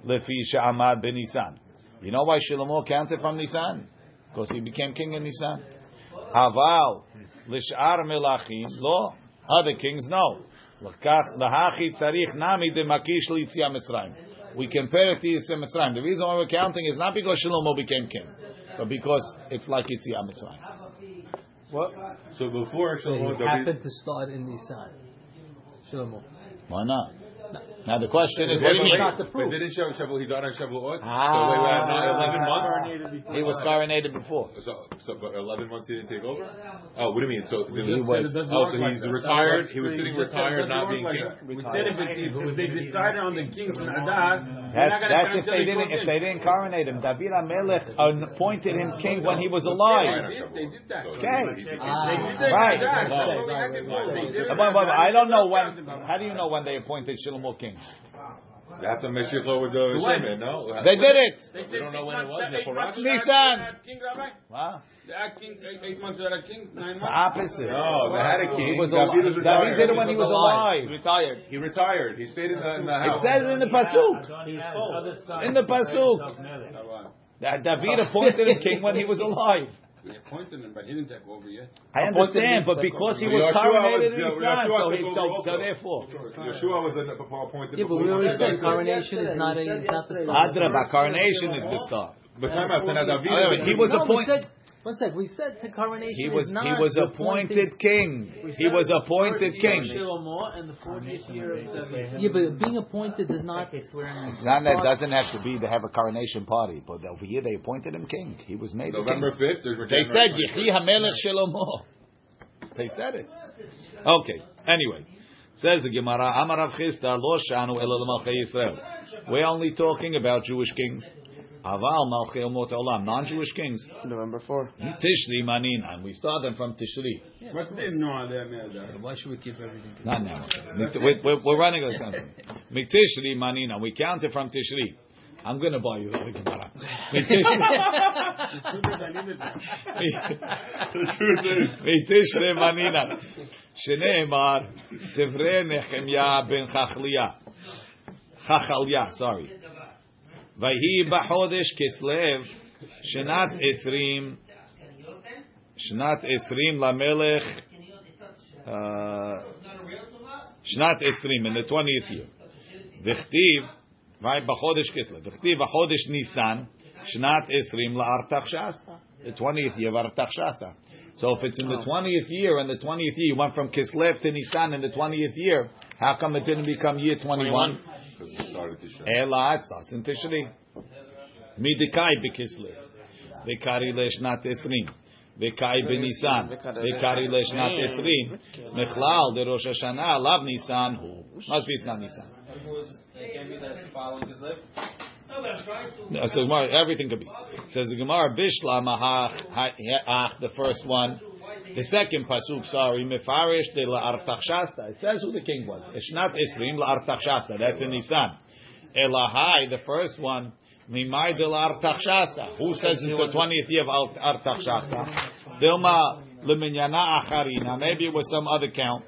lefi she'amad benisan. You know why Shlomo counted from Nisan? Because he became king in Nisan. Aval lishar melachim lo. Other kings no. Lahachi tzarich nami de makish litzia Mitzrayim. We compare it to Yitzia Mitzrayim. The reason why we're counting is not because Shlomo became king, but because it's like Yitzia Mitzrayim. What? So before So Shlomo he David. happened to start in Nisan. Shlomo. Why not? Now the question is, what do you mean? not the But didn't Shav- Shavuot, he died on Shavuot? Ah. so wait, wait, not 11 months? He was coronated before. So, so, but 11 months he didn't take over? Oh, what do you mean? So, the, He was- oh, so he's retired, he was sitting retired, not being king? We said if, it, if they decided on the king from Adar, That's, that's if they didn't if they didn't coronate him. David Amelech appointed him king when he was alive. They did that. Okay. he- he- Ah. They did that. Right. Adar. Right. So Right, we right, had to- right. they did But, that. but I don't know when. How do you know when they appointed Shlomo king? They have to make sure with the When? Shemin, no? They did it. They We don't know eight when it was, that the eight they had- Nisan. they had King Rabbi? Huh? They had king, eight, eight months they had a king, nine months. The opposite. No, they had a king. He was David alive. was David did it when he was alive. Retired. He retired. He stayed in the, in the It says in the pasuk. In the pasuk. That David appointed a king when he was alive. They appointed him, but he didn't take over yet. I understand, but because he was coronated was- in Yeshua Nisan, so, he, so, so therefore. Yeshua was appointed Yeah, but we already said coronation is not a is not the start. Adraba, coronation is the start. But time out, so now David- Wait, wait, he was No, appointed. One sec, we said to coronation He was is not he was the appointed king. He was appointed king. and the 40th year of David. Yeah, but being appointed does not. Not that doesn't have to be to have a coronation party, but over here they appointed him king. He was made a November king. 5th, They said Yechi Hamelech Shlomo. They said it. Okay. Anyway, says the Gemara, Amar Rav Chisda lo shanu ela l'malchei Yisrael. We're only talking about Jewish kings. Aval malchei umot olam, non-Jewish kings. November 4. Tishri manina, and we started from Tishri. But they didn't know how they made that. Why should we keep everything? To Not now. We're, we're, we're running out of time. Mitishri manina. We counted from Tishri. I'm going to buy you the Gemara. Mitishri manina. שנאמר, דברי נחמיה בן חכליה. חכליה, sorry. Vayhi b'chodesh Kislev, Shenat Esrim, Shenat Esrim Lamelech, uh, Shenat Esrim, in the 20th year. V'chtiv, Vay Bahodesh Kislev, V'chtiv b'chodesh Nisan, Shenat Esrim La'artachshasta, the 20th year of So if it's in the twentieth year, and the twentieth year you went from Kislev to Nisan in the twentieth year, how come it didn't become year twenty-one? Because it started show. Ela, it starts in Tishri. Midikai bekislev. Vekari leshnat esrim. Vekai benisan. Vekari leshnat esrim. Mechlal de Rosh Hashanah. Lav Nisan hu. Must be it's not Nisan. So Gemara, everything could be. Says the Gemara, Bishla mahach ach, the first one. The second pasuk, sorry, Mefarish de la Artachshasta. It says who the king was. It's not Esrim la Artachshasta. That's in Nisan. Elahai, the first one, Mimai de la Artachshasta. Who says it's the 20th year of Artachshasta? Dilma leminyana acharina. Maybe it was some other count.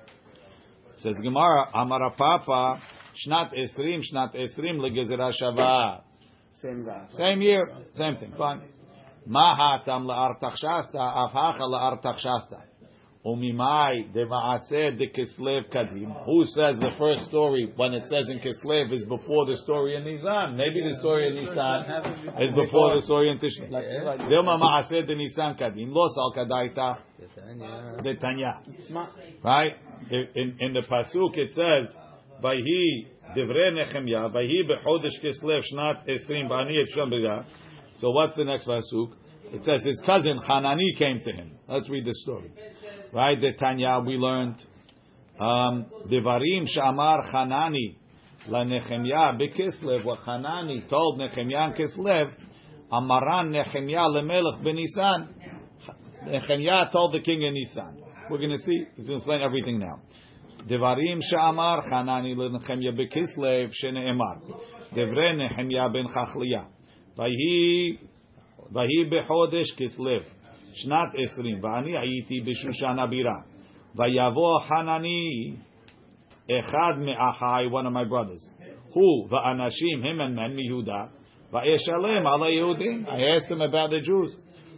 It Says Gemara, Amara Papa, Shnat Esrim, Shnat Esrim legezera shava. Same guy. Same year, same thing. Fine. Mahatam. Umimai deva'aseh de Kislev kadim. Who says the first story when it says in Kislev is before the story in Nisan? Maybe the story in Nisan is before the story in Tishri. Dilma de Nisan kadim. Lo sal kadaita de Tanya. Right? In, in, the pasuk it says, "Vayhi divrei Nehemiah, vayhi bechodesh Kislev shnat b'ani. So what's the next pasuk? It says his cousin Hanani came to him. Let's read the story. Right, the Tanya we learned. Um, Devarim Shamar Hanani la Nehemiah bekislev. What Hanani told Nechemya and Kislev, Amaran Nechemya lemelech benisan. Nechemya told the king in Nisan. We're going to see. He's going to explain everything now. Devarim Shamar Hanani la Nehemiah bekislev sheneemar. Devre Nechemya ben Chachliah. Vayhi ויהי בחודש כסלו שנת עשרים ואני הייתי בשושן הבירה ויבוא חנני אחד מאחי one of my brothers Who va'anashim him and men miYuda va'yeshalem ala Yehudim. I asked him about the Jews.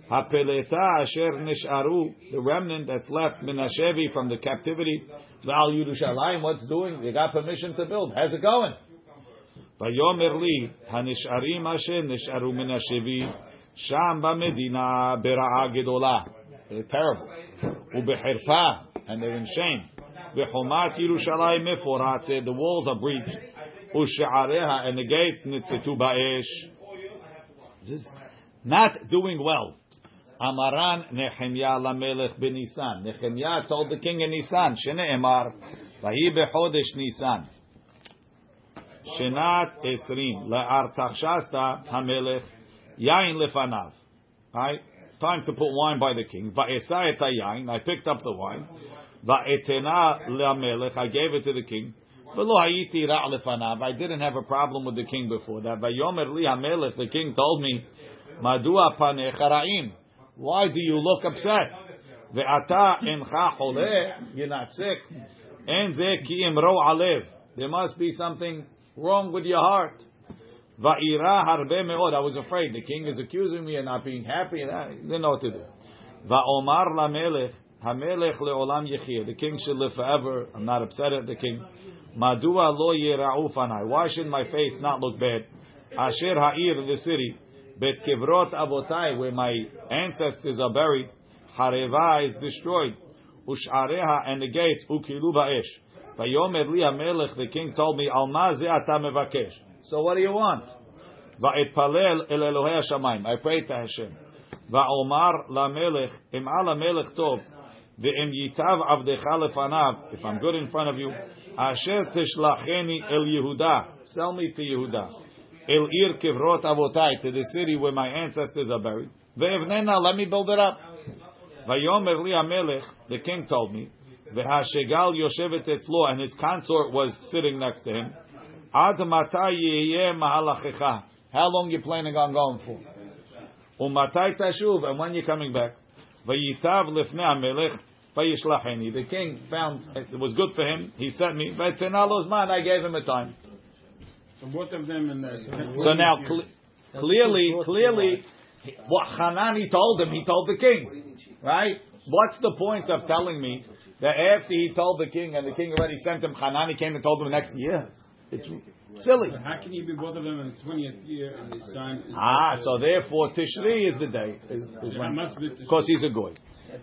Hapeleta asher nisharu, the remnant that's left min hashevi from the captivity. Val Yerushalayim, what's doing? They got permission to build. How's it going? ויאמר לי, הנשארים אשר נשארו מן השבי, Sham Medina bera'a gedola. They're terrible. And they're in shame. Behomat Yerushalayim meforatze. The walls are breached. Ushe'areha, and the gates nitzitu ba'esh. Not doing well. Amaran Nehemiah Lamelech b'Nisan. Nehemiah told the king in Nisan, Shene'emar, Vahi bechodesh Nisan. Shenat Esrim, La'artachshasta HaMelech Yain lefanav. Right? Time to put wine by the king. Va'esai et yain. I picked up the wine. Va'etena le'amelech. I gave it to the king. V'lo hayiti ra' lefanav. I didn't have a problem with the king before that. Va'yomer li hamelech. The king told me, Madua panecha ra'im. Why do you look upset? Ve'ata encha chole. You're not sick. And ze ki imro alev. There must be something wrong with your heart. Va'ira harbe meod. I was afraid. The king is accusing me of not being happy. And I didn't know what to do. Va'omar lamelech. Hamelech leolam yechir. The king should live forever. I'm not upset at the king. Madua lo yira'u fanai. Why should my face not look bad? Asher ha'ir, the city. Bet avotai, where my ancestors are buried. Hareva is destroyed. Ush'areha and the gates. Ukilu ba'esh. Vayomer li hamelech, the king told me, Al ma ata mevakesh. So what do you want? Va'etpalel el Elohei Hashamayim. I pray to Hashem. Va'omar lamelech, im ala melech tov, ve'im yitav avdecha lefanav, if I'm good in front of you, asher tishlacheni el Yehuda, sell me to Yehuda. El ir kivrot avotai, to the city where my ancestors are buried. Ve'evnena, let me build it up. Vayomer li hamelech, the king told me, V'hashegal yoshevet etzlo, and his consort was sitting next to him. Ad matai yeh mahalachecha. How long you planning on going for? Umatai tashuv, and when you coming back? Vayitav lifnei hamelech vayishlacheni. The king found it was good for him. He sent me. V'tenalos man, I gave him a time. So both of them in the. So now, cle- clearly, clearly, what Hanani told him, he told the king, right? What's the point of telling me that after he told the king and the king already sent him, Hanani came and told him the next year? It's silly. So how can you be both of them in the twentieth year and his son? Ah, so therefore Tishri is the day, is, is when, because he's a goy,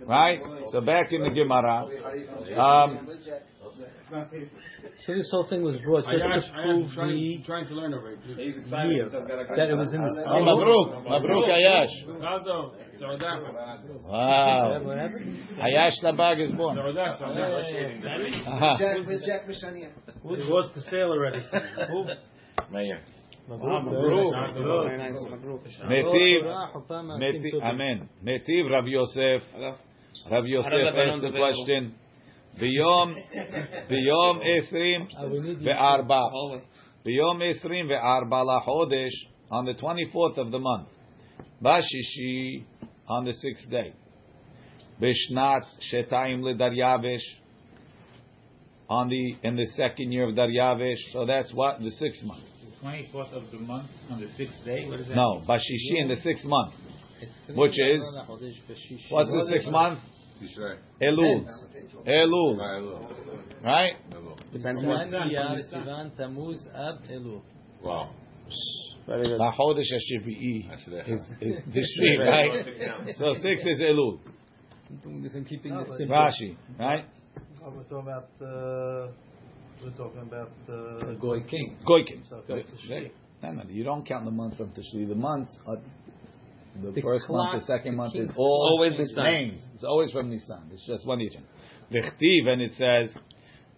right? So back in the Gemara, um, So this whole thing was brought just asked, to I prove am trying, the trying to learn over it. He's excited year because he's got a that it was in the oh, same. Mabruk, Mabruk Ayash. Wow, What? Ayash Labag is born. Saudah, Saudah. Uh-huh. What's the sale already? Meir. Very nice. Mabruk. Netiv, Hopam, Netiv, Amen. Netiv Rav Yosef. Rav Yosef asked the question. ביום, ביום עשרים וארבע, ביום עשרים וארבע לחודש, on the 24th of the month, בשישי, on the sixth day, בשנת שתיים לדריווש, on the, in the second year of Daryavish, so that's what, the sixth month. 24th of the month on the sixth day. What is that? No, Bashishi in the sixth month. Which is? What's the sixth month? Tishrei. Elul. Elul. Right? Depends what. Sivan, Tammuz, Ab, Elul. Wow. Very good. LaChodesh is, is Tishri, right? So six is Elul. I'm doing this, I'm keeping this simple. Rashi, right? Oh, we're talking about, uh, we're talking about, A uh, Goy king. Goikin. So from Tishri. No, no, you don't count the months from Tishri. The months are the, The first month, the second month is all Always Nisan. names. It's always from Nisan. It's just one region. V'chtiv, and it says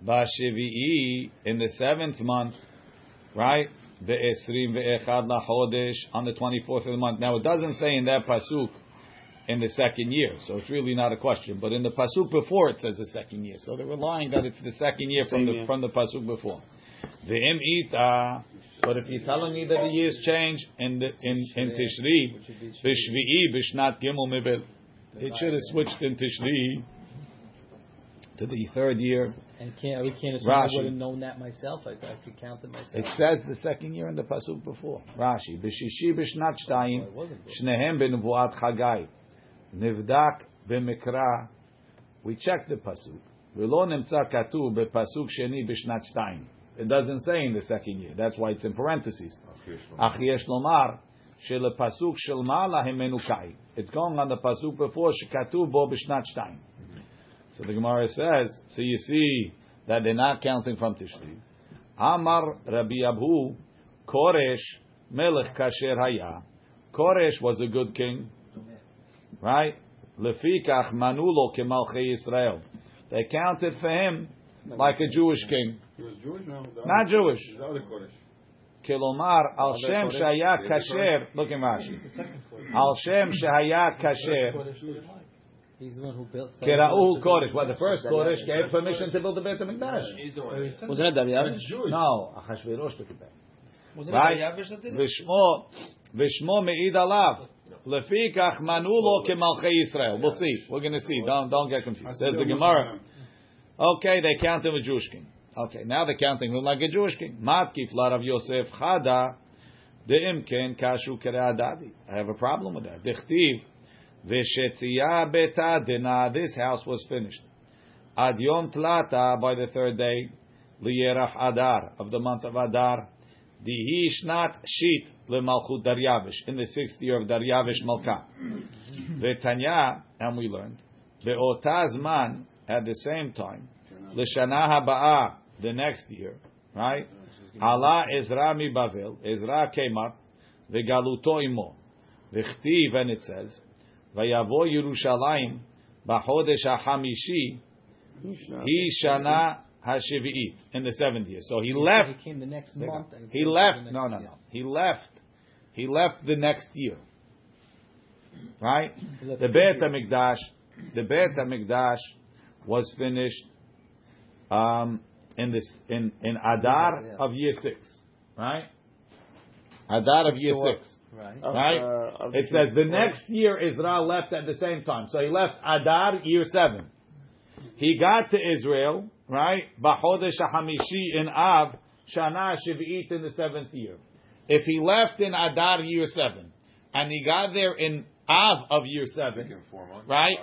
Bashevi'i in the seventh month, right? Ve'esrim ve'echad lachodesh on the twenty fourth of the month. Now it doesn't say in that pasuk in the second year, so it's really not a question. But in the pasuk before it says the second year, so they're relying that it's the second year from the year. from the pasuk before. Ve'im ita. But if you're telling me that the years change in the in in Tishri, b'shvi'i b'shnat gimel mibel, it should have switched in Tishri. to the third year. And can't we can't assume Rashi. I would have known that myself. I, I could count it myself. It says the second year in the pasuk before. Rashi, b'shishi b'shnat shtayim, Oh, it wasn't good. shnehem b'nevuat Chagai, nivdak b'mikra. We check the pasuk. V'lo nimtza katuv b'pasuk sheni b'shnat shtayim. It doesn't say in the second year. That's why it's in parentheses. Ach yesh lomar shelepasuk shel mala himenu kai. It's going on the pasuk before shekatuv bo b'shnat shtayim. Mm-hmm. So the Gemara says, so you see that they're not counting from Tishri. Amar Rabbi Abbahu, Koresh Melech Kasher Haya. Koresh was a good king, right? Lefikach Manulo Kemalchei Israel. They counted for him like a Jewish king, He was Jewish? No. not other- Jewish. The other Koresh. Kilomar Al Shem Shaya Kasher. Look in Rashi. Al Shem Shaya Kasher. He's the one who built. Kera'u Koresh. Well, the first Koresh gave permission to build the Beit HaMikdash. Wasn't it Darius? No, Achashverosh took it back. Wasn't Right. it Darius that did it? Vishmo, Vishmo me'id alav. Lefikach manulo kemalchei Yisrael. We'll see. We're going to see. Don't don't get confused. Says the Gemara. Okay, they count him a Jewish king. Okay, now they're counting him like a Jewish king. Matkif Rav Yosef Chada de'imken kashu kere'adadi. I have a problem with that. Dichtiv v'shetziya betadina. This house was finished. Ad yom tlata by the third day liyerach adar of the month of Adar. Dihi shnat shit lemalchut Daryavish in the sixth year of Daryavish Malka. V'tanya, and we learned be'otazman at the same time l'shana haba'ah the next year, right? Allah Ezra mi Bavel, Ezra came up, v'galuto imo, v'chtiv, and it says, v'yavo Yerushalayim b'chodesh ha'chamishi, he shana ha'shevi'it, in the seventh year. So he left, He came the next month. he left, no, no, no, he left, he left the next year, right? The the Beit. HaMikdash, the Beit HaMikdash was finished um, in this in in Adar Yeah. of year six, right? Adar of year what? six, Right. right? uh, of the it says the Jews. next year Israel left at the same time, so he left Adar year seven. He got to Israel, right? B'chodesh hamishi in Av Shana Shiv'it in the seventh year. If he left in Adar year seven and he got there in Av of year seven, four months. Right.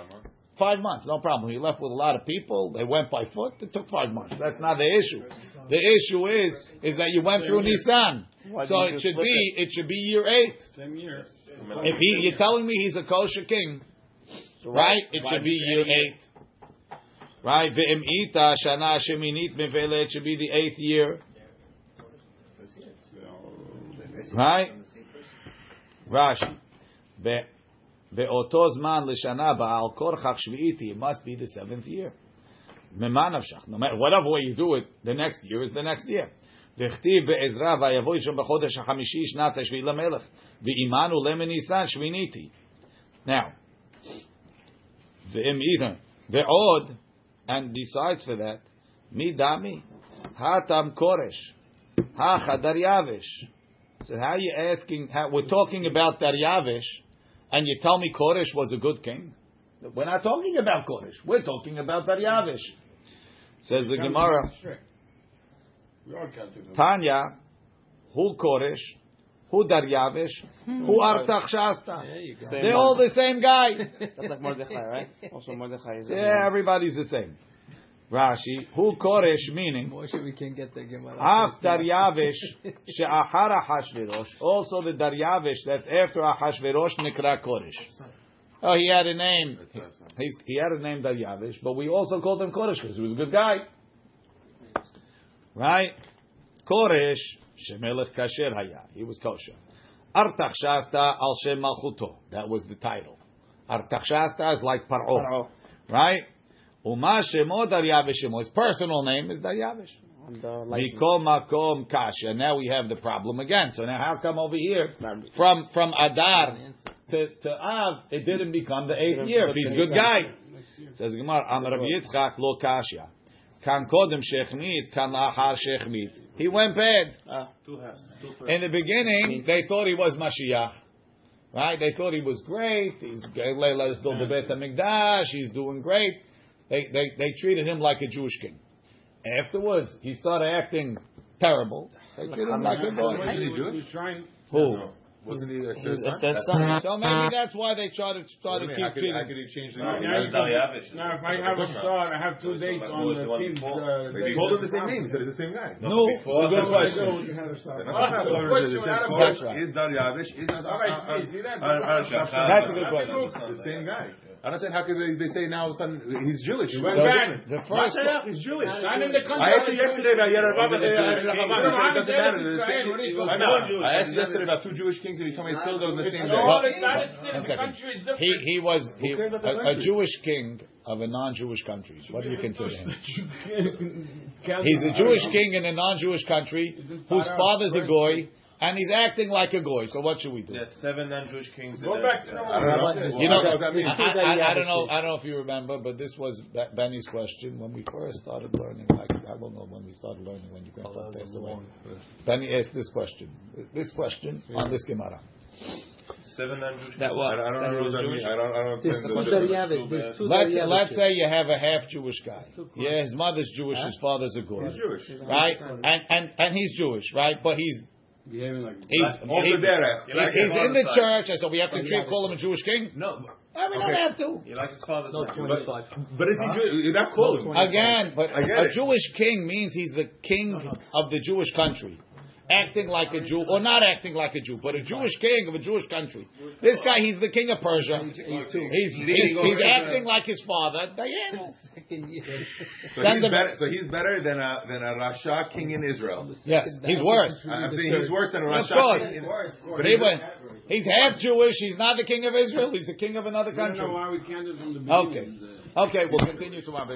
Five months. No problem. He left with a lot of people. They went by foot. It took five months. That's not the issue. The issue is is that you went through Nissan, So it should be it should be year eight. Same year. If he you're telling me he's a kosher king, right? It should be year eight. Right? Ve'im ita shana sheminit mevele. It should be the eighth year. Right? Rashi. Ve- Ve'oto zman l'shana ba'al korchach shvi'iti. It must be the seventh year. Mema nafshach. No matter whatever way you do it, the next year is the next year. וכתיב בעזרא ויבוא אישו בחודש החמישי שנת השביעי למלך ואימנו למניסן שביניתי. Now, ואם איתן, ועוד, and besides for that, מי דמי? התם כורש, הכה דריווש. So how are you asking, how, we're talking about Daryavish, and you tell me Koresh was a good king? We're not talking about Koresh. We're talking about Daryavish. Says the Gemara, We all counted them. Tanya, who Koresh, who Daryavish, who hmm. Artaxshasta. There you go. Same They're all the same guy. That's like Mordechai, right? Also Mordechai is. Yeah, everybody's the same. Rashi, who Koresh meaning, Moshe, we can't get the Gemara. Af Daryavish she'achar Ahashverosh. Also the Daryavish that's after Ahashverosh Nikra Koresh. Oh, he had a name. That's He's, he had a name Daryavish, but we also called him Koresh because he was a good guy. Right? Koresh shemelech kasher haya. He was kosher. Artaxshasta al shem malchuto. That was the title. Artaxshasta is like Paro. Paro. Right? Uma shemo Daryavish shemo. His personal name is Daryavish. On the license. Mikom makom kasha. Now we have the problem again. So now how come over here from from Adar to, to Av it didn't become the eighth year? If he's a good guy, says Gemara, Rabbi Yitzchak lo kasha. Kan kodem shechmitz, kan lahar shechmitz. He went bad. Ah, Two halves. Two. In the beginning, they thought he was Mashiach. Right? They thought he was great. He's let's build the Beit HaMikdash. He's doing great. They, they, they treated him like a Jewish king. Afterwards, he started acting terrible. They treated him like a goy. Wasn't he Jewish? Who? Wasn't he He's Esther's son? So maybe that's why they tried to What try to you? How keep could, how could he change the name? now, That's Daryavish. now, if I have a star, I have two dates on the king's. Uh, He called him the same name. He said it's the same guy. No, it's a good question. That's right. Is Daryavish? Is not All right, uh, uh, see, see, that's- uh, That's a good question. the same guy? I don't understand how could they, they say now sudden he's Jewish? went So back. the first, he's Jewish. Not in the country. I asked you yesterday about Yerababa. No, no, I'm Doesn't matter. it's The Israel. same- What is I asked you yesterday about two Jewish kings and you told me still they're the same day. No, it's not a city. One The second. country is different. he, he was he, cares about the a, a? Jewish king of a non-Jewish country. What do you consider him? He's a Jewish king in a non-Jewish country whose father's a goy, and he's acting like a goy. So what should we do? Yeah, seven non-Jewish kings. Go and back to I don't know. You know, I don't know what that means. I, I, I don't know. I don't know if you remember, but this was Benny's question when we first started learning. Like I don't know when we started learning when you grandfather passed away. Benny asked this question. This question on this Gemara. Seven non-Jewish That kings. what? I don't know what that means. I don't, I don't There's understand the difference. There's two Let's Daryavish. let's say you have a half Jewish guy. Yeah, his mother's Jewish, his father's a goy. He's Jewish. right? And and and he's Jewish, right? But he's Behaving like. he's Off he- the derech. You like he's in the father's church, and so we have to treat call him a Jewish king. No, I mean, don't have to. you like his father's No, name. 25. But is he Jewish? You're not calling him. Again, but a it. Jewish king means he's the king of the Jewish country. Acting like a Jew, or not acting like a Jew, but a Jewish king of a Jewish country. This guy, he's the king of Persia. He's, he's, he's acting like his father. Diana. So he's, better, so he's better than a than a Rasha king in Israel. Yes, he's worse. I'm saying he's worse than a Of Rasha course. king. In, But he went, he's half Jewish. He's not the king of Israel. He's the king of another country. know why we can't do it from the Okay. Uh, Okay, we'll continue tomorrow.